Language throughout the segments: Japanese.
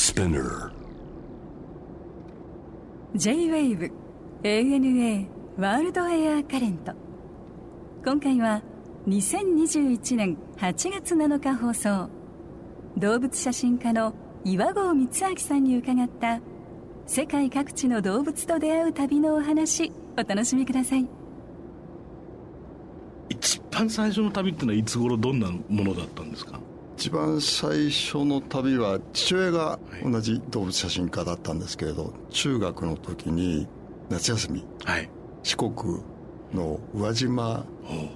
Spinner. J-WAVE ANA ワールドエアカレント今回は2021年8月7日放送。動物写真家の岩合光明さんに伺った世界各地の動物と出会う旅のお話お楽しみください。一番最初の旅ってのはいつ頃どんなものだったんですか？一番最初の旅は父親が同じ動物写真家だったんですけれど中学の時に夏休みはい。四国の宇和島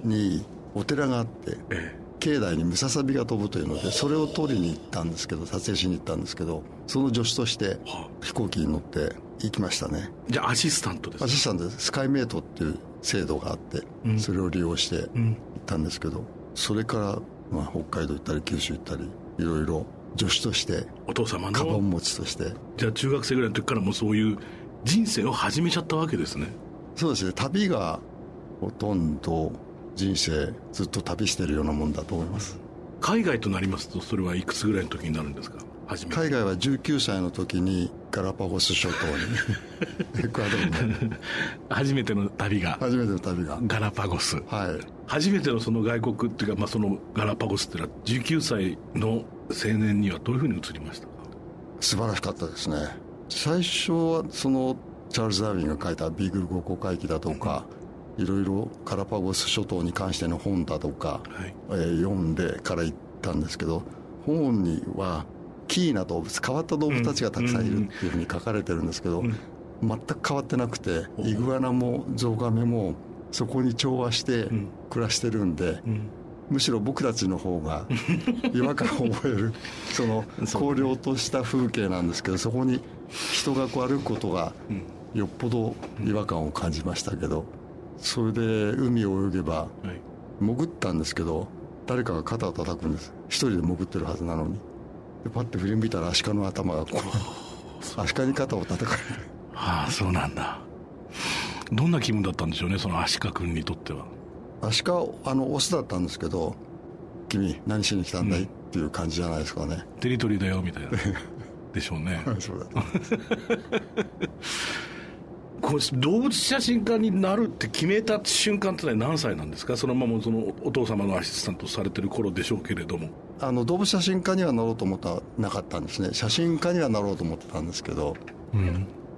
にお寺があってえ境内にムササビが飛ぶというのでそれを撮りに行ったんですけど撮影しに行ったんですけどその助手としては飛行機に乗って行きましたね。じゃあアシスタントですアシスタントでスカイメイトっていう制度があってうん。それを利用して行うん。ったんですけどそれからまあ北海道行ったり九州行ったりいろいろ助手としてお父様カバのン持ちとして。じゃあ中学生ぐらいの時からもうそういう人生を始めちゃったわけですね。そうですね。旅がほとんど人生ずっと旅してるようなもんだと思います。海外となりますとそれはいくつぐらいの時になるんですか？海外は19歳の時にガラパゴス諸島に。エクアドルの。初めての旅が。初めての旅が。ガラパゴス。はい初めてのその外国っていうか、まあ、そのガラパゴスっていうのは19歳の青年にはどういうふうに映りましたか？素晴らしかったですね。最初はそのチャールズ・ダーウィンが書いたビーグル五航海記だとかいろいろガラパゴス諸島に関しての本だとか、はい。えー読んでから行ったんですけど本にはキーな動物変わった動物たちがたくさんいるっていうふうに書かれてるんですけど、ん。全く変わってなくてイグアナもゾウガメもそこに調和してん。暮らしてるんで、うん。むしろ僕たちの方が 違和感を覚えるその荒涼とした風景なんですけどそこに人がこう歩くことがよっぽど違和感を感じましたけどそれで海を泳げばはい。潜ったんですけど誰かが肩を叩くんです。一人で潜ってるはずなのに。でパッて振り向いたらアシカの頭がこうアシカに肩を叩かれる。はあそうなんだどんな気分だったんでしょうねそのアシカ君にとっては。アシカあのオスだったんですけど「君何しに来たんだい?」っていう感じじゃないですかね、テリトリーだよみたいな。でしょうね。そうだ。こう動物写真家になるって決めた瞬間ってのは何歳なんですか？そのままそのお父様のアシスタントされてる頃でしょうけれども。あの動物写真家にはなろうと思ったらなかったんですね。写真家にはなろうと思ってたんですけど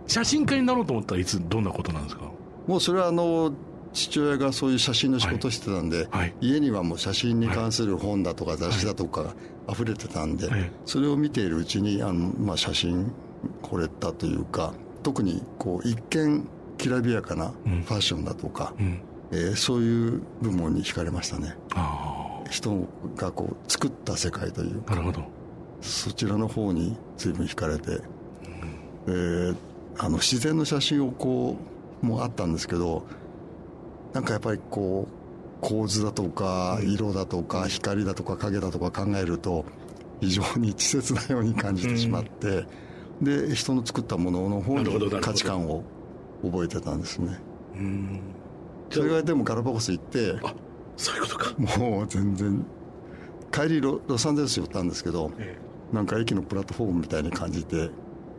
写真家になろうと思ったらいつどんなことなんですか？もうそれはあの父親がそういう写真の仕事をしてたんで、はい。家にはもう写真に関する本だとか雑誌だとかが溢れてたんで、はい。それを見ているうちにあの、まあ、写真惚れたというか特にこう一見きらびやかなファッションだとか、うん。えーそういう部門に惹かれましたね。あ人がこう作った世界というかあなるほど。そちらの方に随分惹かれて、えーあの自然の写真をこうもあったんですけどなんかやっぱりこう構図だとか色だとか光だとか影だとか考えると非常に稚拙なように感じてしまって、で人の作ったものの方に価値観を覚えてたんですね。うん。それがでもガラパゴス行ってあそういうことか。もう全然帰りロロサンゼルス寄ったんですけど、え。なんか駅のプラットフォームみたいに感じて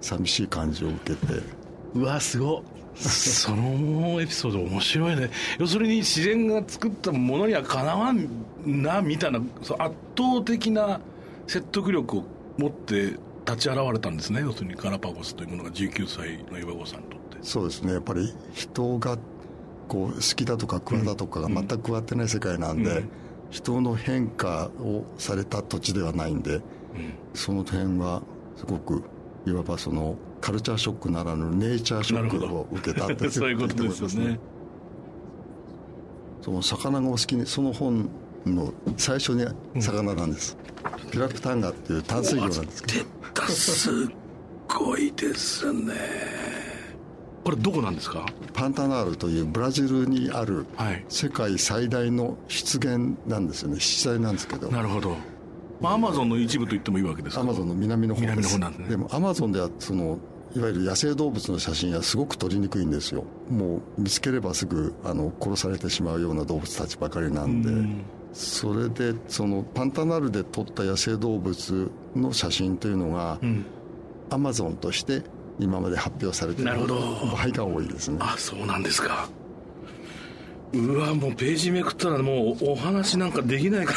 寂しい感じを受けて。うわすごっそのエピソード面白いね。要するに自然が作ったものにはかなわんなみたいなそう圧倒的な説得力を持って立ち現れたんですね。要するにガラパゴスというものが19歳の岩合さんにとって。そうですね。やっぱり人がこう好きだとか桑だとかが全く加わってない世界なんで、うん。人の変化をされた土地ではないんで、その点はすごくいわばそのカルチャーショックならぬネイチャーショックを受けたって そういうことですよね。その魚がお好きにその本の最初に魚なんです、ピラクタンガっていう淡水魚なんですけど。すっごいですね。これどこなんですか？パンタナールというブラジルにあるはい。世界最大の湿原なんですよね。湿地帯なんですけど。なるほどまあアマゾンの一部と言ってもいいわけですか？アマゾンの南の方南の方なんですね。もアマゾンではそのいわゆる野生動物の写真はすごく撮りにくいんですよ。もう見つければすぐあの殺されてしまうような動物たちばかりなんで。うん。それでそのパンタナールで撮った野生動物の写真というのが、うん。アマゾンとして今まで発表されているなるほど。場合が多いですね。あそうなんですかうわもうページめくったらもうお話なんかできないか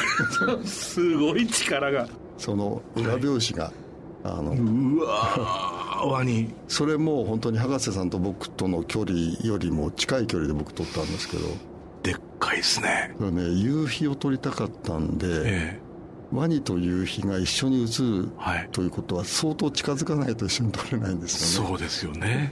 ら。すごい力がその裏表紙が、あのうわワニそれも本当に博士さんと僕との距離よりも近い距離で僕撮ったんですけど。でっかいですね。ね夕日を撮りたかったんで、えワニと夕日が一緒に映るはい。ということは相当近づかないと一緒に撮れないんでえすよね。そうですよね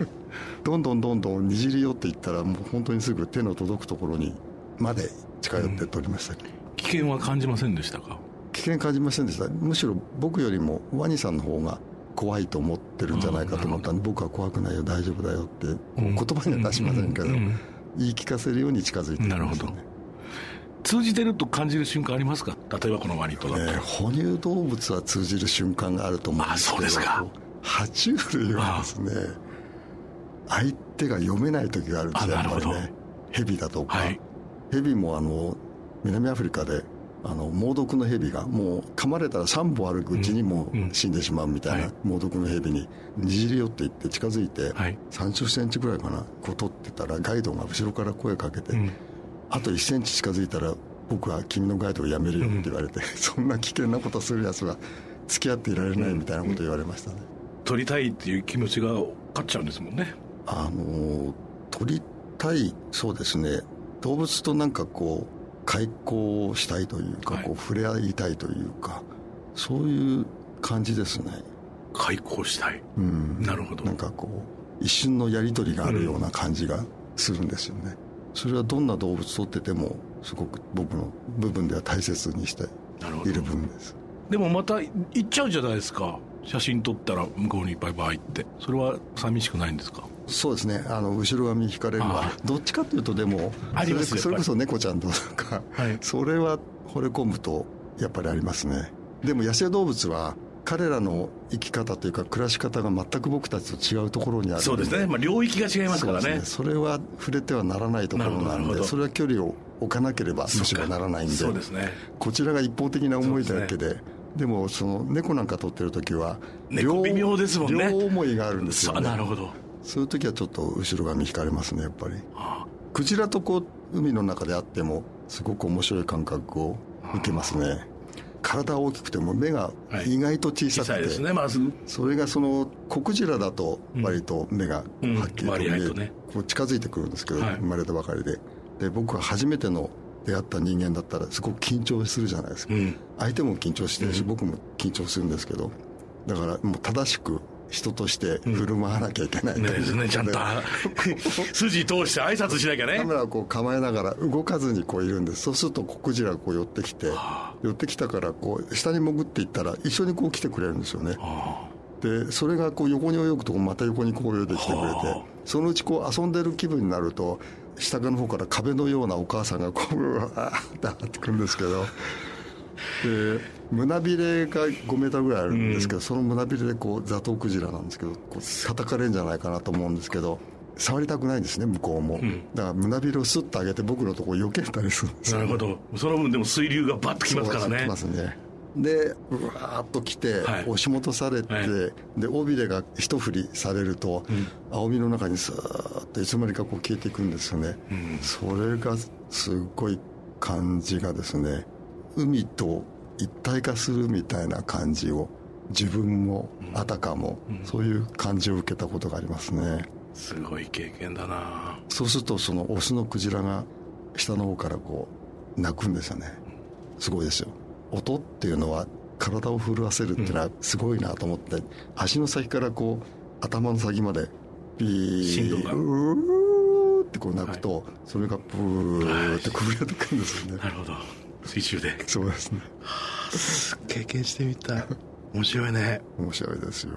どんどんどんどんにじり寄っていったらもう本当にすぐ手の届くところにまで近寄って撮りました、危険は感じませんでしたか？危険感じませんでした。むしろ僕よりもワニさんの方が怖いと思ってるんじゃないかと思ったんで僕は怖くないよ大丈夫だよって言葉には出しませんけどうん。うん。言い聞かせるように近づいてきましたね。なるほど。通じてると感じる瞬間ありますか？例えばこのワニとだと、ね哺乳動物は通じる瞬間があると思うんですけどあそうですか。爬虫類はですね相手が読めない時があるんですよやっぱりね。ヘビだとか、はい。ヘビもあの南アフリカであの猛毒のヘビがもう噛まれたら3歩歩くうちにもう死んでしまうみたいなはい。猛毒のヘビににじり寄っていって近づいてはい。3 0センチぐらいかなこう取ってたらガイドが後ろから声かけて、うん。あと1センチ近づいたら僕は君のガイドをやめるよって言われて、そんな危険なことするやつは付き合っていられないみたいなこと言われましたね、撮りたいっていう気持ちが勝っちゃうん。ですもんねあのたいそうですね。動物となんかこう開口したいというか、はい。こう触れ合いたいというかそういう感じですね。開口したい。うん。なるほど。なんかこう一瞬のやり取りがあるような感じがするんですよね、それはどんな動物とっててもすごく僕の部分では大切にしている分です。でもまた行っちゃうじゃないですか。写真撮ったら向こうにバイバイって。それは寂しくないんですか？そうですね。あの後ろ髪引かれるのはあどっちかというとでもありますそれこそ猫ちゃんとか、はい。それは惚れ込むとやっぱりありますね。でも野生動物は彼らの生き方というか暮らし方が全く僕たちと違うところにあるそうですね、まあ、領域が違いますからね。ね。それは触れてはならないところなんでそれは距離を置かなければむしろならないんでそうですね。こちらが一方的な思いだけででもその猫なんか撮ってる時は猫微妙ですもんね。両思いがあるんですよ、ね、なるほどそういう時はちょっと後ろ髪引かれますねやっぱり。あクジラとこう海の中であってもすごく面白い感覚を受けますね。体は大きくても目が意外と小さくて、小さいですねまず。それがそのコクジラだと割と目がはうんっきりと見え割合とね。こう近づいてくるんですけど、はい。生まれたばかりで。で僕は初めての出会った人間だったらすごく緊張するじゃないですか、うん。相手も緊張してるし、うん。僕も緊張するんですけど。だからもう正しく人として振る舞わなきゃいけない。うねですねちゃんと 筋通して挨拶しなきゃね。カメラをこう構えながら動かずにこういるんです。そうするとコクジラがこう寄ってきて寄ってきたからこう下に潜っていったら一緒にこう来てくれるんですよね。あ。でそれがこう横に泳ぐとまた横にこう泳いできてくれてはあ。そのうちこう遊んでる気分になると下の方から壁のようなお母さんがこううわーって上がってくるんですけどで胸びれが5メーターぐらいあるんですけど、その胸びれでこうザトウクジラなんですけどこう叩かれるんじゃないかなと思うんですけど触りたくないんですね向こうも、ん。だから胸びれをスッと上げて僕のところ避けたりするんですよ。あなるほど。その分でも水流がバッときますからね。そう来ますね。でうわーっと来て、はい。押し戻されて、はい。で尾びれが一振りされると、青みの中にスーッといつの間にかこう消えていくんですよね、うん。それがすごい感じがですね海と一体化するみたいな感じを自分もあたかも、そういう感じを受けたことがありますね。すごい経験だな。そうするとそのオスのクジラが下の方からこう鳴くんですよね。すごいですよ。音っていうのは体を震わせるっていうのはすごいなと思って、足の先からこう頭の先までビ振動が。ーうーってこう鳴くと、それがブーってこぼれてくるんですよね。なるほど水中で。そうですね。経験してみたい。面白いね。面白いですよ。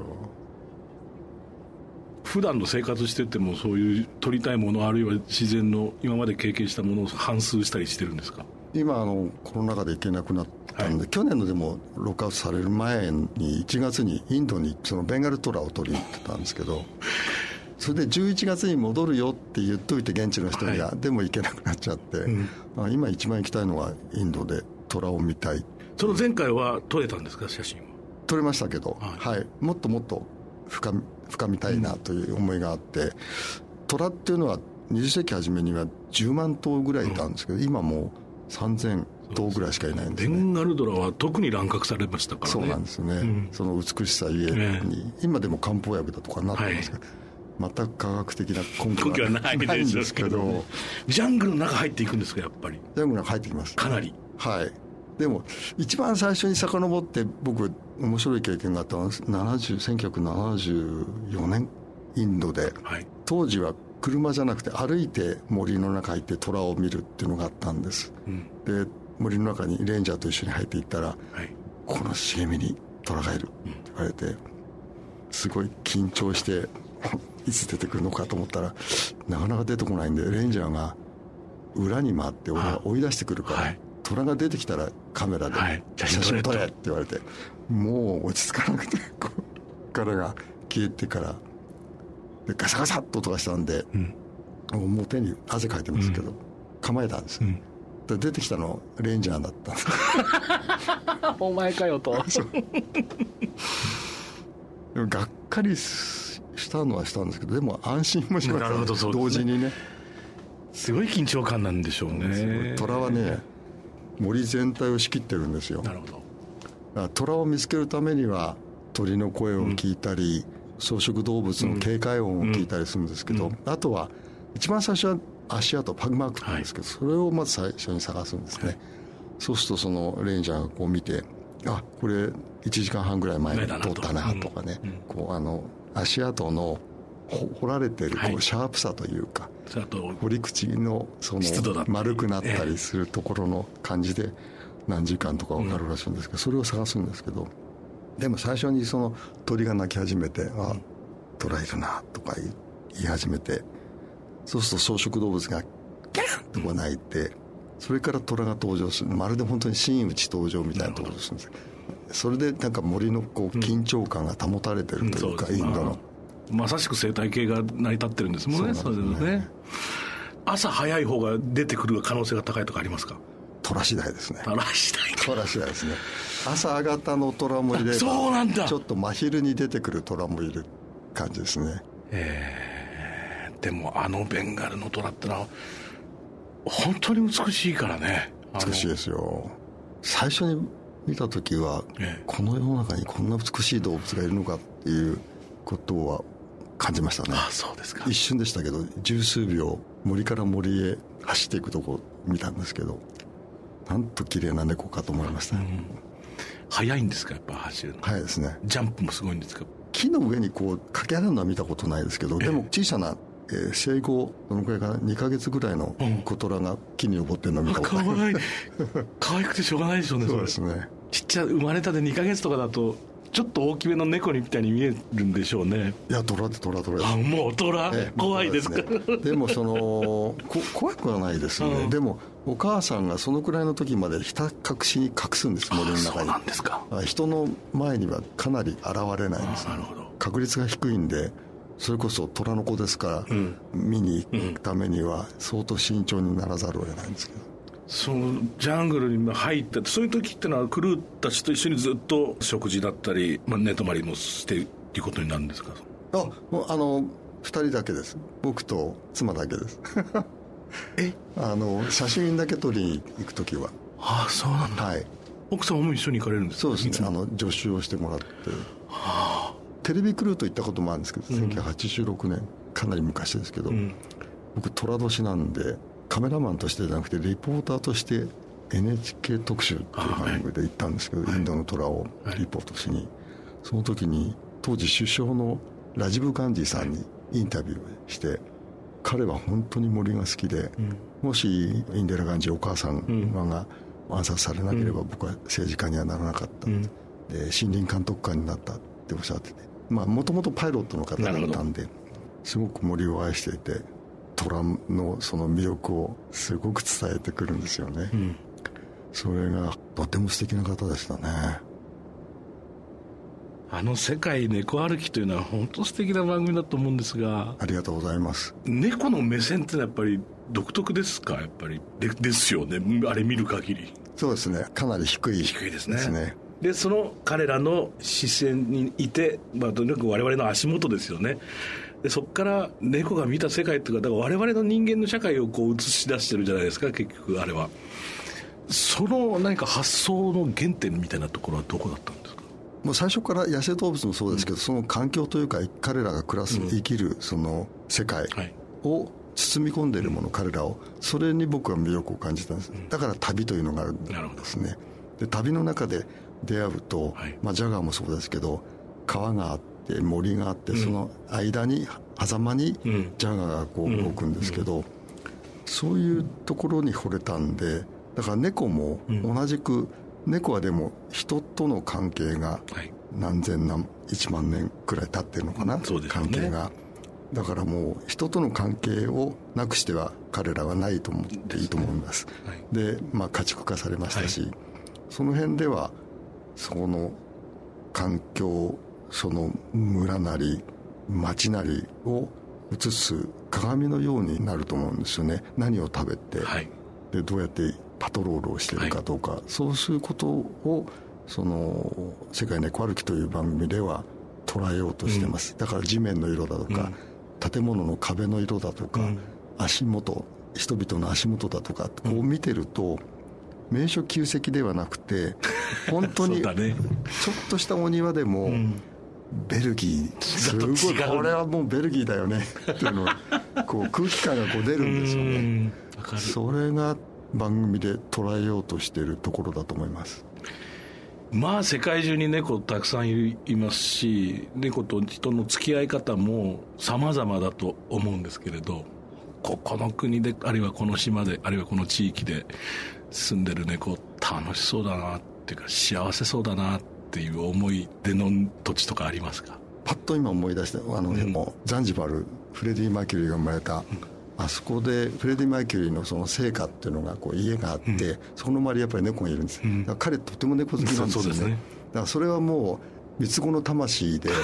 普段の生活しててもそういう撮りたいものあるいは自然の今まで経験したものを反芻したりしてるんですか？今あのコロナ禍で行けなくなったんで、去年のでもロックアウトされる前に1月にインドにそのベンガルトラを取りに行ってたんですけどそれで11月に戻るよって言っといて現地の人には、はでも行けなくなっちゃって、ん。あ今一番行きたいのはインドでトラを見たいその前回は撮れたんですか写真は？撮れましたけど、ははい。もっともっと深み深みたいなという思いがあって、虎っていうのは20世紀初めには10万頭ぐらいいたんですけど、今もう3000頭ぐらいしかいないんですね。ベンガルドラは特に乱獲されましたからね。そうなんですよね、ん。その美しさゆえに、今でも漢方薬だとかになってますけど、全く科学的な根拠はがないんすですけど、ねジャングルの中入っていくんですかやっぱり。ジャングルが入ってきます。かなり。はい。でも、一番最初に遡って、僕、面白い経験があったのは、70 1974年、インドで、はい。当時は車じゃなくて歩いて森の中入って虎を見るっていうのがあったんです。うん。で、森の中にレンジャーと一緒に入っていったら、はい。この茂みに虎がいるって言われて、すごい緊張して、いつ出てくるのかと思ったら、なかなか出てこないんで、レンジャーが裏に回って俺が追い出してくるから、はい。虎が出てきたらカメラではい。写真撮れって言われて、もう落ち着かなくて、彼が消えてから、でガサガサっと音がしたんで、うん。もう手に汗かいてますけど、構えたんです。よ、ん。で出てきたのレンジャーだったんです。お前かよと。でもがっかりしたのはしたんですけどでも安心もしましたなるほどね。同時にね。すごい緊張感なんでしょうね。虎はね森全体を仕切ってるんですよ。なるほど。ら虎を見つけるためには鳥の声を聞いたり、草食動物の警戒音を聞いたりするんですけど、あとは一番最初は足跡パグマークって言うんですけど、それをまず最初に探すんですね、そうするとそのレンジャーがこう見てあこれ1時間半ぐらい前に通ったなとかね、こうあの足跡のほ掘られてるこはい。うシャープさというか、それあと掘り口のその丸くなったりするところの感じで何時間とか分かるらしいんですけど、それを探すんですけどでも最初にその鳥が鳴き始めて「あ虎いるな」とか言い始めてそうすると草食動物が「キャン!」とこう鳴いてそれから虎が登場する。まるで本当に真打ち登場みたいな登場するんですそれでなんか森のこう緊張感が保たれてるというか、インドの。まさしく生態系が成り立ってるんですもんねそうですね。ね。朝早い方が出てくる可能性が高いとかありますか？虎次第ですね。あらしたいか虎次第ですね。朝方の虎もいればそうなんだ。ちょっと真昼に出てくる虎もいる感じですね。でもあのベンガルの虎ってのは本当に美しいからね。美しいですよ。最初に見た時は、ええ。この世の中にこんな美しい動物がいるのかっていうことは感じましたね。あそうですか。一瞬でしたけど十数秒森から森へ走っていくとこ見たんですけどなんと綺麗な猫かと思いました、早いんですかやっぱ走るの？早いですね。ジャンプもすごいんですか？木の上にこう駆け上がるのは見たことないですけど、でも小さな、えー生後どのくらいかな？2ヶ月ぐらいの小虎が木に登ってるのを見たことかわいい 可愛くてしょうがないでしょうねそうれですね。ちっちゃい生まれたて2ヶ月とかだとちょっと大きめの猫にみたいに見えるんでしょうね。いや虎って虎虎ですあもう虎、ええ怖いですか？そうねでもそのこ怖くはないですよね、うん。でもお母さんがそのくらいの時までひた隠しに隠すんです森のそう中になんですか。あ人の前にはかなり現れないんですなるほど。確率が低いんでそれこそ虎の子ですから、ん。見に行くためには相当慎重にならざるを得ないんですけど。そのジャングルに入ってそういう時ってのはクルーたちと一緒にずっと食事だったり、まあ、寝泊まりもしてっていうことになるんですか？あもうあの2人だけです。僕と妻だけです。え？あの写真だけ撮りに行く時は。ああそうなんだ。はい。奥様も一緒に行かれるんですか？そうですね。あの助手をしてもらってテレビクルーと行ったこともあるんですけど、1986年かなり昔ですけど、ん。僕寅年なんでカメラマンとしてじゃなくてリポーターとして NHK 特集っていう番組で行ったんですけど、インドの虎をリポートしに、その時に当時首相のラジブ・ガンジーさんにインタビューして彼は本当に森が好きで、もしインデラ・ガンジーお母さんが暗殺されなければ僕は政治家にはならなかった、で森林監督官になったっておっしゃっててまあもともとパイロットの方だったんですごく森を愛していて虎のその魅力をすごく伝えてくるんですよね、それがとても素敵な方でしたね。あの世界猫歩きというのは本当素敵な番組だと思うんですがありがとうございます。猫の目線ってのはやっぱり独特ですか？やっぱりでですよね。あれ見る限り。そうですね。かなり低い低いですね。でその彼らの視線にいて、まあ、とにかく我々の足元ですよね。でそこから猫が見た世界っていうかだから我々の人間の社会をこう映し出してるじゃないですか結局あれは。その何か発想の原点みたいなところはどこだったんですか？もう最初から野生動物もそうですけど、うん、その環境というか彼らが暮らす、生きるその世界を包み込んでいるもの、彼らを。それに僕は魅力を感じたんです。だから旅というのがあるんですね。で旅の中で出会うと、はい、まあ、ジャガーもそうですけど川があって森があって、その間に狭間にジャガーがこう動くんですけど、そういうところに惚れたんでだから猫も同じく、猫はでも人との関係が何千何1万年くらい経ってるのかな、ね、関係が。だからもう人との関係をなくしては彼らはないと思っていいと思います、はい、で、まあ、家畜化されましたし、はい、その辺ではその環境その村なり町なりを映す鏡のようになると思うんですよね。何を食べて、はい、でどうやってパトロールをしているかどうか、そうすることをその「世界猫歩き」という番組では捉えようとしてます、うん、だから地面の色だとか、うん、建物の壁の色だとか、うん、足元人々の足元だとかこう見てると、名所旧跡ではなくて 本当にちょっとしたお庭でも、ベルギーすごいこれはもうベルギーだよねっていうの こう空気感がこう出るんですよね。それが番組で捉えようとしているところだと思います。まあ世界中に猫たくさんいますし猫と人の付き合い方も様々だと思うんですけれどここの国であるいはこの島であるいはこの地域で住んでる猫楽しそうだなっていうか幸せそうだなっていう思い出の土地とかありますか？パッと今思い出してあの、うん、もザンジバルフレディ・マーキュリーが生まれた、うんあそこでフレディ・マーキュリーのその成果っていうのがこう家があって、うん、そこの周りやっぱり猫がいるんです、うん、彼とても猫好きなんですよね、ね、だからそれはもう三つ子の魂で もう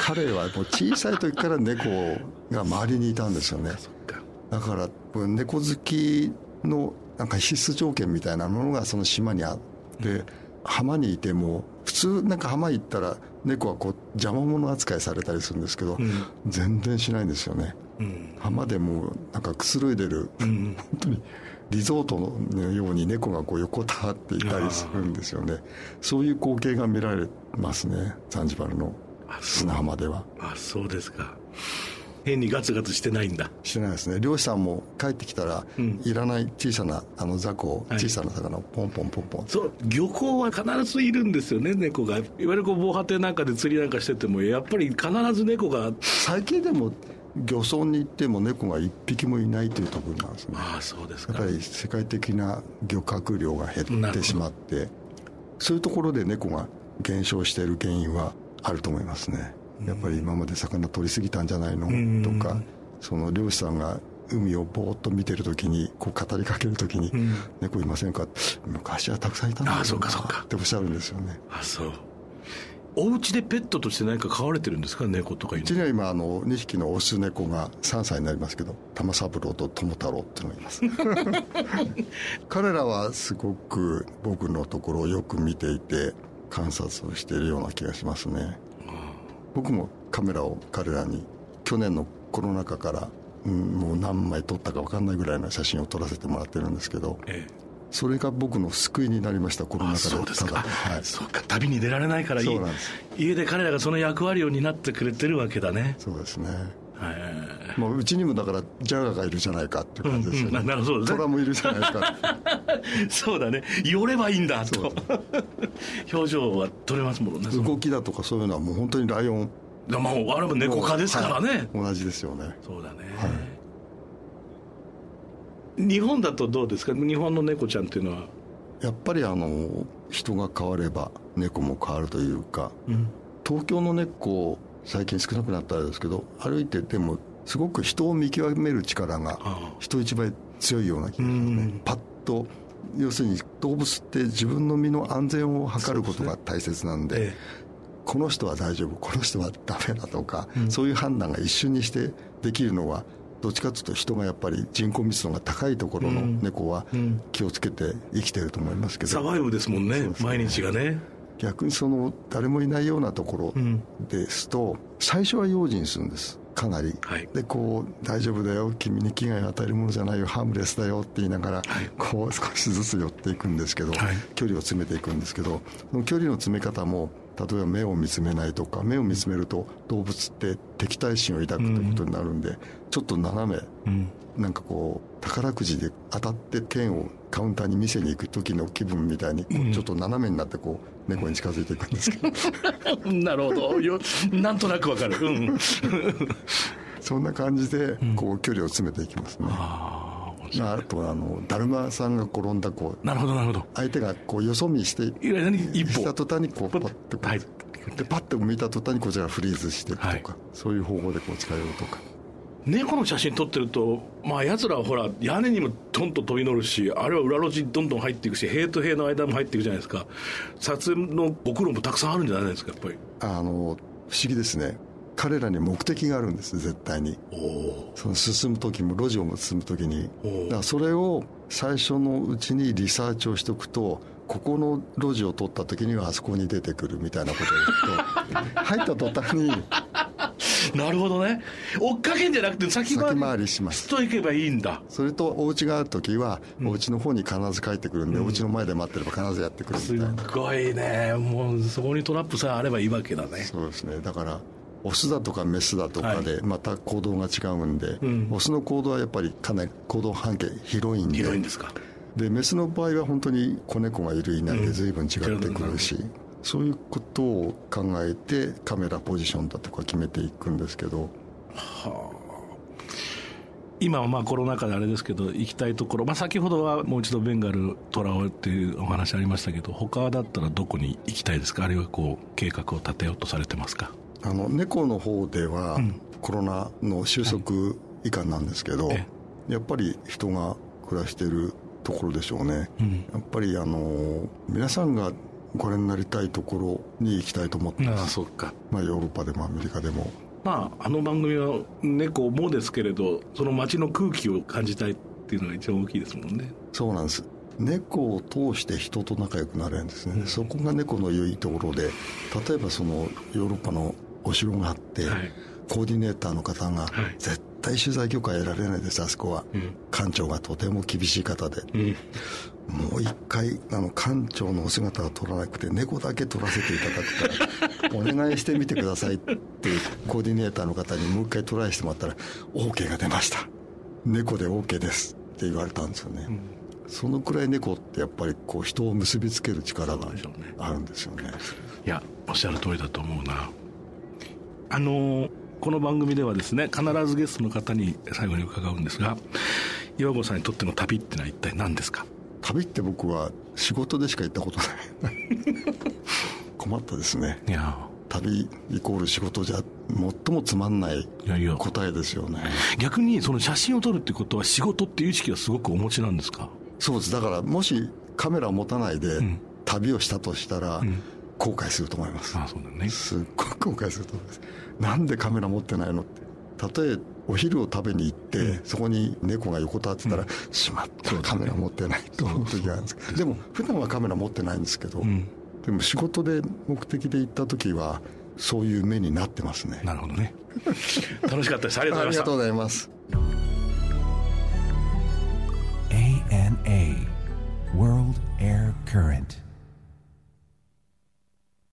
彼はもう小さい時から猫が周りにいたんですよね。だから猫好きのなんか必須条件みたいなものがその島にあって浜にいても普通なんか浜行ったら猫はこう邪魔者扱いされたりするんですけど、うん、全然しないんですよね、うん、浜でもなんかくつろいでる、うん、本当にリゾートのように猫がこう横たわっていたりするんですよね。そういう光景が見られますねザンジバルの砂浜では。あそうですか変にガツガツしてないんだ。してないですね。漁師さんも帰ってきたら、うん、いらない小さなあの雑魚小さな魚をポンポンポンポン、そう漁港は必ずいるんですよね猫が。いわゆるこう防波堤なんかで釣りなんかしててもやっぱり必ず猫が。最近でも漁村に行っても猫が一匹もいないというところなんですね。ああそうですか。やっぱり世界的な漁獲量が減ってしまってそういうところで猫が減少している原因はあると思いますねやっぱり今まで魚取りすぎたんじゃないの？とかその漁師さんが海をぼーっと見てる時にこう語りかける時に「猫いませんか?」昔はたくさんいたんだけどっておっしゃるんですよね。あそう。お家でペットとして何か飼われてるんですか？猫とかうちには今あの2匹のオス猫が3歳になりますけど玉三郎と友太郎っていうのがいます。彼らはすごく僕のところをよく見ていて観察をしているような気がしますね僕もカメラを彼らに去年のコロナ禍から、うん、もう何枚撮ったか分かんないぐらいの写真を撮らせてもらってるんですけど、ええ、それが僕の救いになりましたコロナ禍で。そうですか、はい、そうか。旅に出られないからいい。家で彼らがその役割を担ってくれてるわけだね。そうですねまあ、うちにもだからジャガーがいるじゃないかっていう感じですよね、うんうん、なるほど、ね、虎もいるじゃないですか。そうだね。寄ればいいんだと。表情は取れますもんね動きだとかそういうのはもう本当にライオン。まあ、あれも猫科ですからね、はい、同じですよね。そうだね、はい、日本だとどうですか？日本の猫ちゃんっていうのは。やっぱりあの人が変われば猫も変わるというか、うん、東京の猫最近少なくなったんですけど歩いててもすごく人を見極める力が人一倍強いような気がしますね。パッと要するに動物って自分の身の安全を図ることが大切なんで、ねこの人は大丈夫この人はダメだとか、うん、そういう判断が一瞬にしてできるのはどっちかというと人がやっぱり人口密度が高いところの猫は気をつけて生きてると思いますけど、サバイブですもんね。毎日がね。逆にその誰もいないようなところうん。ですと、最初は用心するんですかなり、はい。でこう「大丈夫だよ君に危害を与えるものじゃないよハームレスだよ」って言いながら、こう少しずつ寄っていくんですけど、はい。距離を詰めていくんですけどその距離の詰め方も例えば目を見つめないとか目を見つめると動物って敵対心を抱くということになるんで、ちょっと斜めうん。なんかこう宝くじで当たって剣をカウンターに見せに行く時の気分みたいにちょっと斜めになってこう猫に近づいていくんですけど。なるほど。よ なんとなくわかる。うん。そんな感じでこう距離を詰めていきますね。あとはあのだるまさんが転んだこうなるほどなるほど。相手がこうよそ見していわゆる一歩。した途端にこうパッてこう、はい。でパッて見た途端にこちらがフリーズしていくとか、はい。そういう方法でこう近寄るとか。猫の写真撮ってるとまあ奴らはほら屋根にもトンと飛び乗るしあるいは裏路地にどんどん入っていくし塀と塀の間も入っていくじゃないですか。撮影のご苦労もたくさんあるんじゃないですかやっぱり。あの不思議ですね彼らに目的があるんです絶対に。その進む時も路地を進む時に。だからそれを最初のうちにリサーチをしておくとここの路地を通った時にはあそこに出てくるみたいなことを言うと 入った途端になるほどね。追っかけんじゃなくて先回り先回りします。と行けばいいんだ。それとお家がある時はお家の方に必ず帰ってくるんで、お家の前で待ってれば必ずやってくるすみたいな。ごいね。もうそこにトラップさえあればいいわけだね。そうですね。だからオスだとかメスだとかでまた行動が違うんで、ん。オスの行動はやっぱりかなり行動半径広いんで。広いんですか？でメスの場合は本当に子猫がいるいないで随分違ってくるし、そういうことを考えてカメラポジションだとか決めていくんですけど。今はまあコロナ禍であれですけど行きたいところ、まあ、先ほどはもう一度ベンガルトラオっていうお話ありましたけど他だったらどこに行きたいですか？あるいはこう計画を立てようとされてますか？あの猫の方ではコロナの収束以下なんですけど、えやっぱり人が暮らしているところでしょうね、うん。やっぱりあの皆さんがご覧になりたいところに行きたいと思ってああます、そうか。まあ、ヨーロッパでもアメリカでも。まああの番組は猫もですけれどその街の空気を感じたいっていうのが一番大きいですもんね。そうなんです。猫を通して人と仲良くなれるんですね、そこが猫の良いところで例えばそのヨーロッパのお城があって、はい。コーディネーターの方がはい。絶対取材許可得られないですあそこは、うん。館長がとても厳しい方で。うん。もう一回あの館長のお姿は撮らなくて猫だけ撮らせていただくからお願いしてみてくださいっていうコーディネーターの方にもう一回トライしてもらったら OK が出ました。猫で OK ですって言われたんですよね、そのくらい猫ってやっぱりこう人を結びつける力があるんですよね。いやおっしゃる通りだと思うなあのこの番組ではですね必ずゲストの方に最後に伺うんですが岩合さんにとっての旅ってのは一体何ですか？旅って僕は仕事でしか行ったことない。困ったですね。いや。旅イコール仕事じゃ最もつまんない答えですよね。逆にその写真を撮るってことは仕事っていう意識はすごくお持ちなんですか？そうです。だからもしカメラを持たないでん。旅をしたとしたら、ん後悔すると思います。あそうだ、ね、すっごく後悔すると思います。なんでカメラ持ってないのって。たとえお昼を食べに行って、うん、そこに猫が横たわってたら、うん、しまったカメラ持ってないと思う時があるんですけど。でも普段はカメラ持ってないんですけど、うん、でも仕事で目的で行った時はそういう目になってますね。なるほどね。楽しかったです。ありがとうございます。ANA World Air Current.